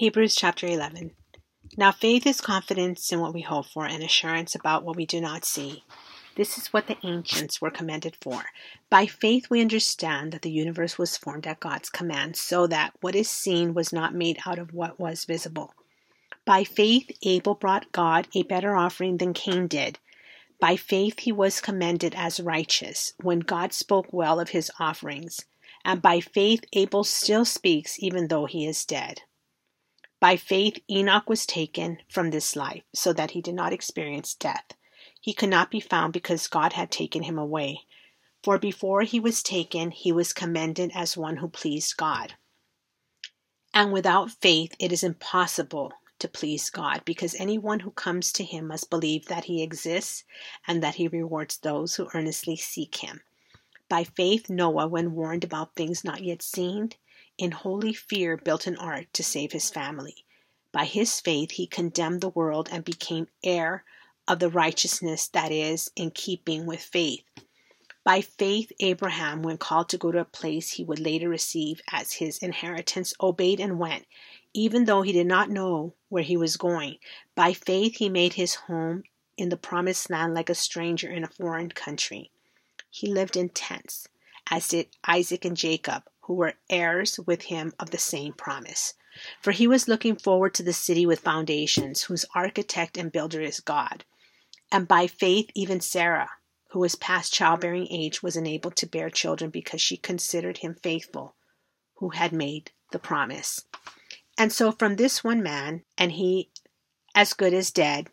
Hebrews chapter 11. Now faith is confidence in what we hope for and assurance about what we do not see. This is what the ancients were commended for. By faith we understand that the universe was formed at God's command, so that what is seen was not made out of what was visible. By faith Abel brought God a better offering than Cain did. By faith he was commended as righteous when God spoke well of his offerings. And by faith Abel still speaks even though he is dead. By faith Enoch was taken from this life, so that he did not experience death. He could not be found because God had taken him away. For before he was taken, he was commended as one who pleased God. And without faith, it is impossible to please God, because anyone who comes to him must believe that he exists and that he rewards those who earnestly seek him. By faith, Noah, when warned about things not yet seen, in holy fear built an ark to save his family. By his faith, he condemned the world and became heir of the righteousness that is in keeping with faith. By faith, Abraham, when called to go to a place he would later receive as his inheritance, obeyed and went, even though he did not know where he was going. By faith, he made his home in the promised land like a stranger in a foreign country. He lived in tents, as did Isaac and Jacob, who were heirs with him of the same promise. For he was looking forward to the city with foundations, whose architect and builder is God. And by faith, even Sarah, who was past childbearing age, was enabled to bear children because she considered him faithful who had made the promise. And so from this one man, and he as good as dead,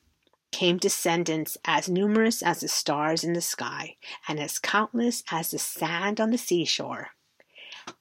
came descendants as numerous as the stars in the sky, and as countless as the sand on the seashore.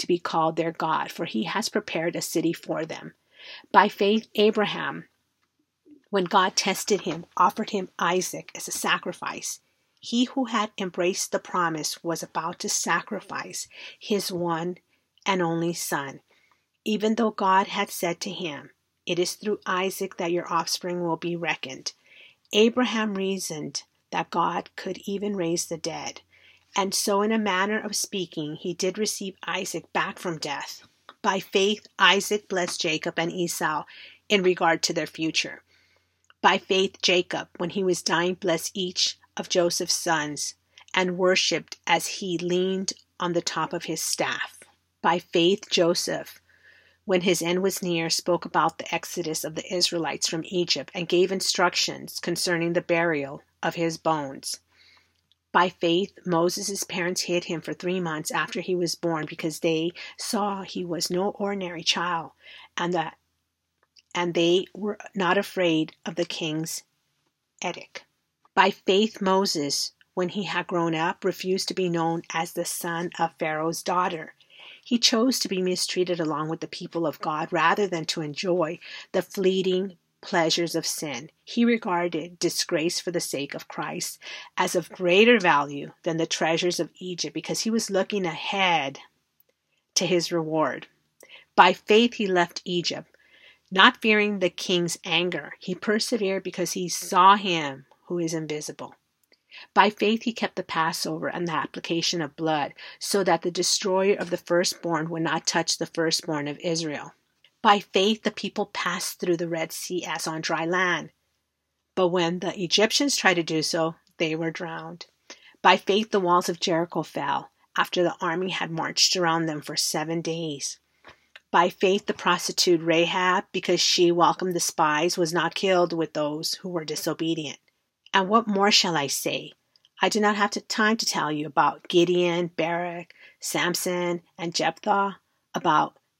to be called their God, for he has prepared a city for them. By faith, Abraham, when God tested him, offered him Isaac as a sacrifice. He who had embraced the promise was about to sacrifice his one and only son, even though God had said to him, It is through Isaac that your offspring will be reckoned. Abraham reasoned that God could even raise the dead. And so, in a manner of speaking, he did receive Isaac back from death. By faith, Isaac blessed Jacob and Esau in regard to their future. By faith, Jacob, when he was dying, blessed each of Joseph's sons and worshipped as he leaned on the top of his staff. By faith, Joseph, when his end was near, spoke about the exodus of the Israelites from Egypt and gave instructions concerning the burial of his bones. By faith, Moses' parents hid him for three months after he was born because they saw he was no ordinary child and that and they were not afraid of the king's edict. By faith, Moses, when he had grown up, refused to be known as the son of Pharaoh's daughter. He chose to be mistreated along with the people of God rather than to enjoy the fleeting pleasures of sin. He regarded disgrace for the sake of Christ as of greater value than the treasures of Egypt because he was looking ahead to his reward. By faith, he left Egypt, not fearing the king's anger. He persevered because he saw him who is invisible. By faith, he kept the Passover and the application of blood, so that the destroyer of the firstborn would not touch the firstborn of Israel. By faith, the people passed through the Red Sea as on dry land. But when the Egyptians tried to do so, they were drowned. By faith, the walls of Jericho fell after the army had marched around them for seven days. By faith, the prostitute Rahab, because she welcomed the spies, was not killed with those who were disobedient. And what more shall I say? I do not have time to tell you about Gideon, Barak, Samson, and Jephthah, about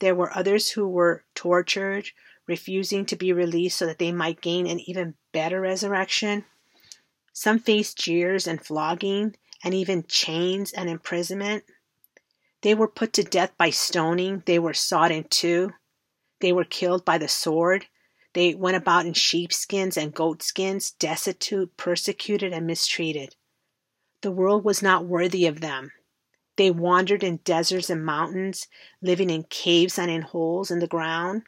There were others who were tortured, refusing to be released so that they might gain an even better resurrection. Some faced jeers and flogging, and even chains and imprisonment. They were put to death by stoning. They were sawed in two. They were killed by the sword. They went about in sheepskins and goatskins, destitute, persecuted, and mistreated. The world was not worthy of them. They wandered in deserts and mountains, living in caves and in holes in the ground.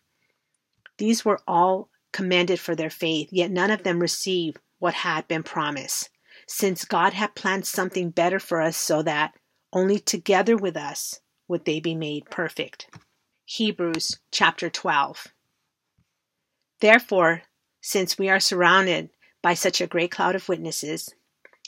These were all commended for their faith, yet none of them received what had been promised, since God had planned something better for us so that only together with us would they be made perfect. Hebrews chapter 12. Therefore, since we are surrounded by such a great cloud of witnesses,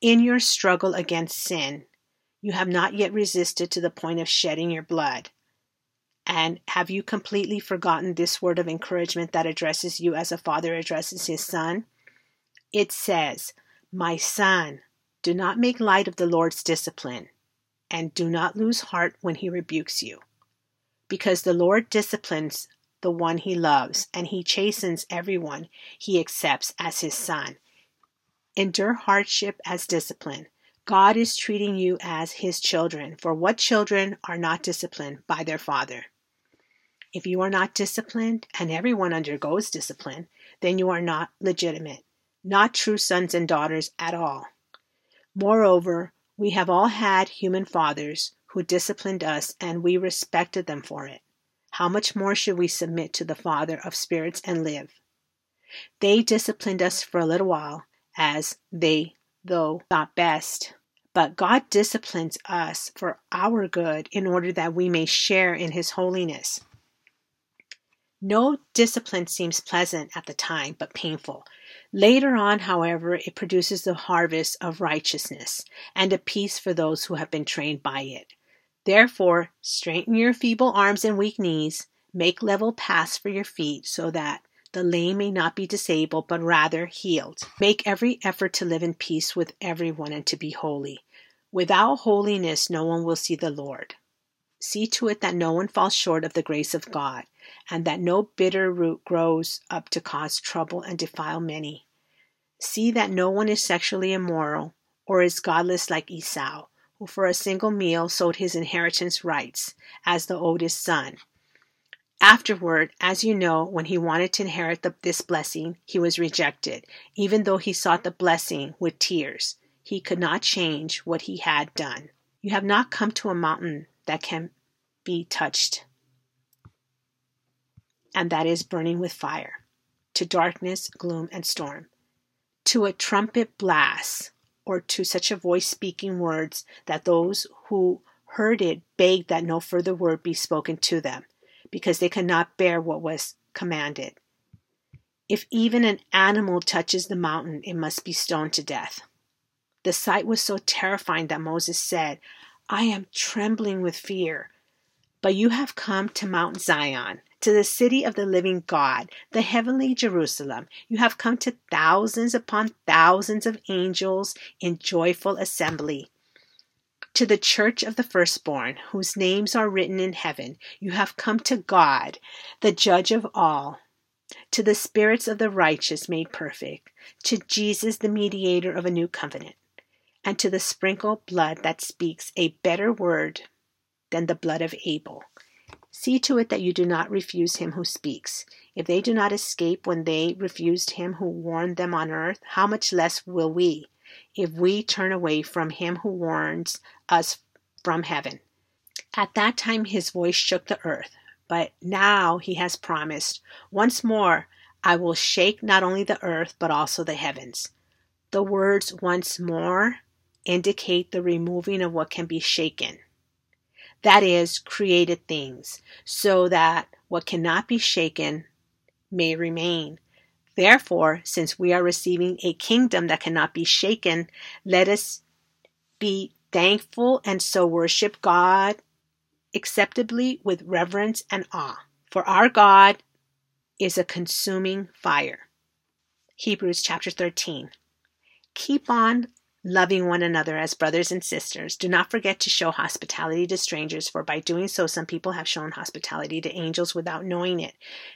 In your struggle against sin, you have not yet resisted to the point of shedding your blood. And have you completely forgotten this word of encouragement that addresses you as a father addresses his son? It says, My son, do not make light of the Lord's discipline and do not lose heart when he rebukes you. Because the Lord disciplines the one he loves, and he chastens everyone he accepts as his son. Endure hardship as discipline. God is treating you as his children, for what children are not disciplined by their father? If you are not disciplined, and everyone undergoes discipline, then you are not legitimate, not true sons and daughters at all. Moreover, we have all had human fathers who disciplined us and we respected them for it. How much more should we submit to the Father of spirits and live? They disciplined us for a little while, as they, though, thought best. But God disciplines us for our good in order that we may share in His holiness. No discipline seems pleasant at the time, but painful. Later on, however, it produces the harvest of righteousness and a peace for those who have been trained by it. Therefore, straighten your feeble arms and weak knees, make level paths for your feet, so that the lame may not be disabled, but rather healed. Make every effort to live in peace with everyone and to be holy. Without holiness, no one will see the Lord. See to it that no one falls short of the grace of God and that no bitter root grows up to cause trouble and defile many. See that no one is sexually immoral or is godless like Esau, who for a single meal sold his inheritance rights as the oldest son. Afterward, as you know, when he wanted to inherit the, this blessing, he was rejected, even though he sought the blessing with tears. He could not change what he had done. You have not come to a mountain that can be touched and that is burning with fire, to darkness, gloom, and storm, to a trumpet blast, or to such a voice speaking words that those who heard it begged that no further word be spoken to them, because they could not bear what was commanded. If even an animal touches the mountain, it must be stoned to death. The sight was so terrifying that Moses said, I am trembling with fear. But you have come to Mount Zion, to the city of the living God, the heavenly Jerusalem. You have come to thousands upon thousands of angels in joyful assembly. To the church of the firstborn, whose names are written in heaven, you have come to God, the judge of all. To the spirits of the righteous made perfect, to Jesus, the mediator of a new covenant, and to the sprinkled blood that speaks a better word than the blood of Abel. See to it that you do not refuse him who speaks. If they do not escape when they refused him who warned them on earth, how much less will we, if we turn away from him who warns us from heaven? At that time his voice shook the earth. but now he has promised, Once more I will shake not only the earth, but also the heavens. The words once more indicate the removing of what can be shaken. That is, created things, so that what cannot be shaken may remain. Therefore, since we are receiving a kingdom that cannot be shaken, let us be thankful and so worship God acceptably with reverence and awe. For our God is a consuming fire. Hebrews chapter 13. Keep on loving one another as brothers and sisters. Do not forget to show hospitality to strangers, for by doing so, some people have shown hospitality to angels without knowing it.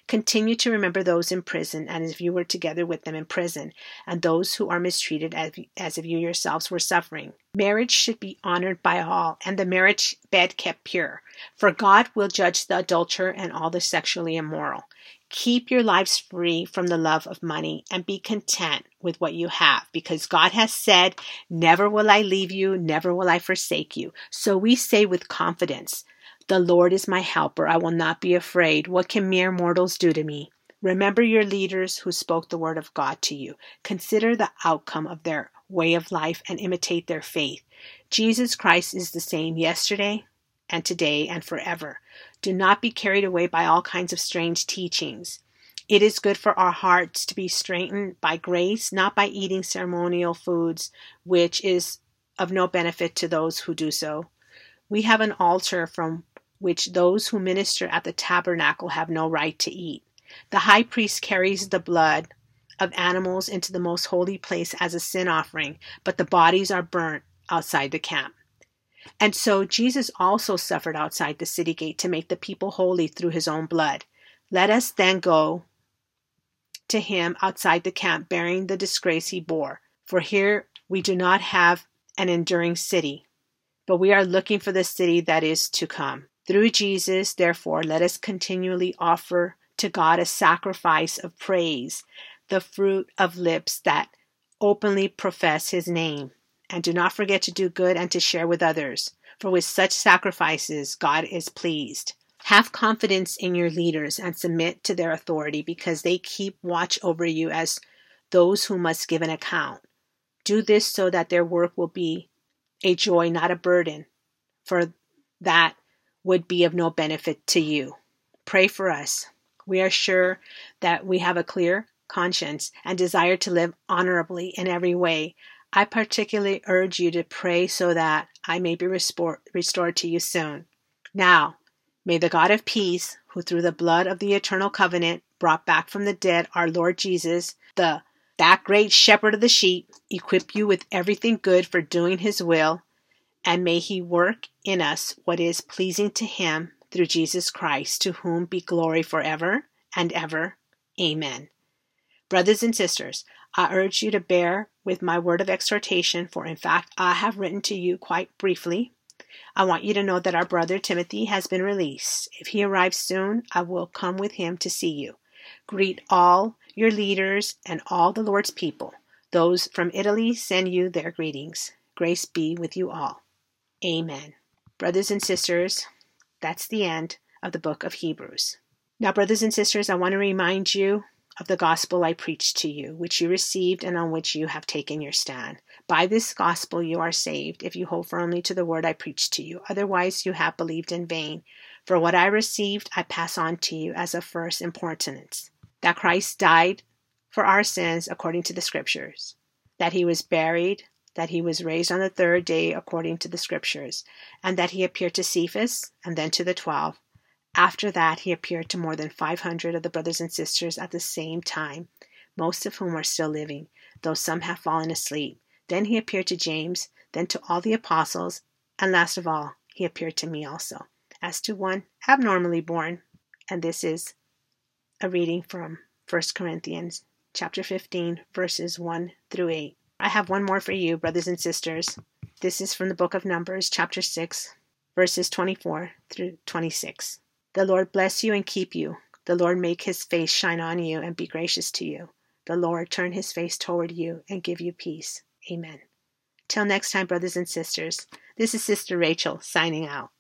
Continue to remember those in prison, and as if you were together with them in prison, and those who are mistreated as, as if you yourselves were suffering. Marriage should be honored by all, and the marriage bed kept pure, for God will judge the adulterer and all the sexually immoral. Keep your lives free from the love of money and be content with what you have because God has said, Never will I leave you, never will I forsake you. So we say with confidence, The Lord is my helper. I will not be afraid. What can mere mortals do to me? Remember your leaders who spoke the word of God to you. Consider the outcome of their way of life and imitate their faith. Jesus Christ is the same yesterday, and today and forever. Do not be carried away by all kinds of strange teachings. It is good for our hearts to be strengthened by grace, not by eating ceremonial foods, which is of no benefit to those who do so. We have an altar from which those who minister at the tabernacle have no right to eat. The high priest carries the blood of animals into the most holy place as a sin offering, but the bodies are burnt outside the camp. And so Jesus also suffered outside the city gate to make the people holy through his own blood. Let us then go to him outside the camp, bearing the disgrace he bore. For here we do not have an enduring city, but we are looking for the city that is to come. Through Jesus, therefore, let us continually offer to God a sacrifice of praise, the fruit of lips that openly profess his name. And do not forget to do good and to share with others, for with such sacrifices God is pleased. Have confidence in your leaders and submit to their authority because they keep watch over you as those who must give an account. Do this so that their work will be a joy, not a burden, for that would be of no benefit to you. Pray for us. We are sure that we have a clear conscience and desire to live honorably in every way, I particularly urge you to pray so that I may be restored to you soon. Now, may the God of peace, who through the blood of the eternal covenant brought back from the dead our Lord Jesus, the that great shepherd of the sheep, equip you with everything good for doing his will, and may he work in us what is pleasing to him through Jesus Christ, to whom be glory forever and ever. Amen. Brothers and sisters, I urge you to bear with my word of exhortation, for in fact I have written to you quite briefly. I want you to know that our brother Timothy has been released. If he arrives soon, I will come with him to see you. Greet all your leaders and all the Lord's people. Those from Italy send you their greetings. Grace be with you all. Amen. Brothers and sisters, that's the end of the book of Hebrews. Now, brothers and sisters, I want to remind you of the gospel I preached to you, which you received and on which you have taken your stand. By this gospel you are saved, if you hold firmly to the word I preached to you. Otherwise you have believed in vain. For what I received I pass on to you as of first importance that Christ died for our sins according to the Scriptures, that he was buried, that he was raised on the third day according to the Scriptures, and that he appeared to Cephas and then to the twelve. After that, he appeared to more than 500 of the brothers and sisters at the same time, most of whom are still living, though some have fallen asleep. Then he appeared to James, then to all the apostles, and last of all, he appeared to me also, as to one abnormally born. And this is a reading from 1 Corinthians chapter 15, verses 1 through 8. I have one more for you, brothers and sisters. This is from the book of Numbers, chapter 6, verses 24 through 26. The Lord bless you and keep you. The Lord make his face shine on you and be gracious to you. The Lord turn his face toward you and give you peace. Amen. Till next time, brothers and sisters, this is Sister Rachel signing out.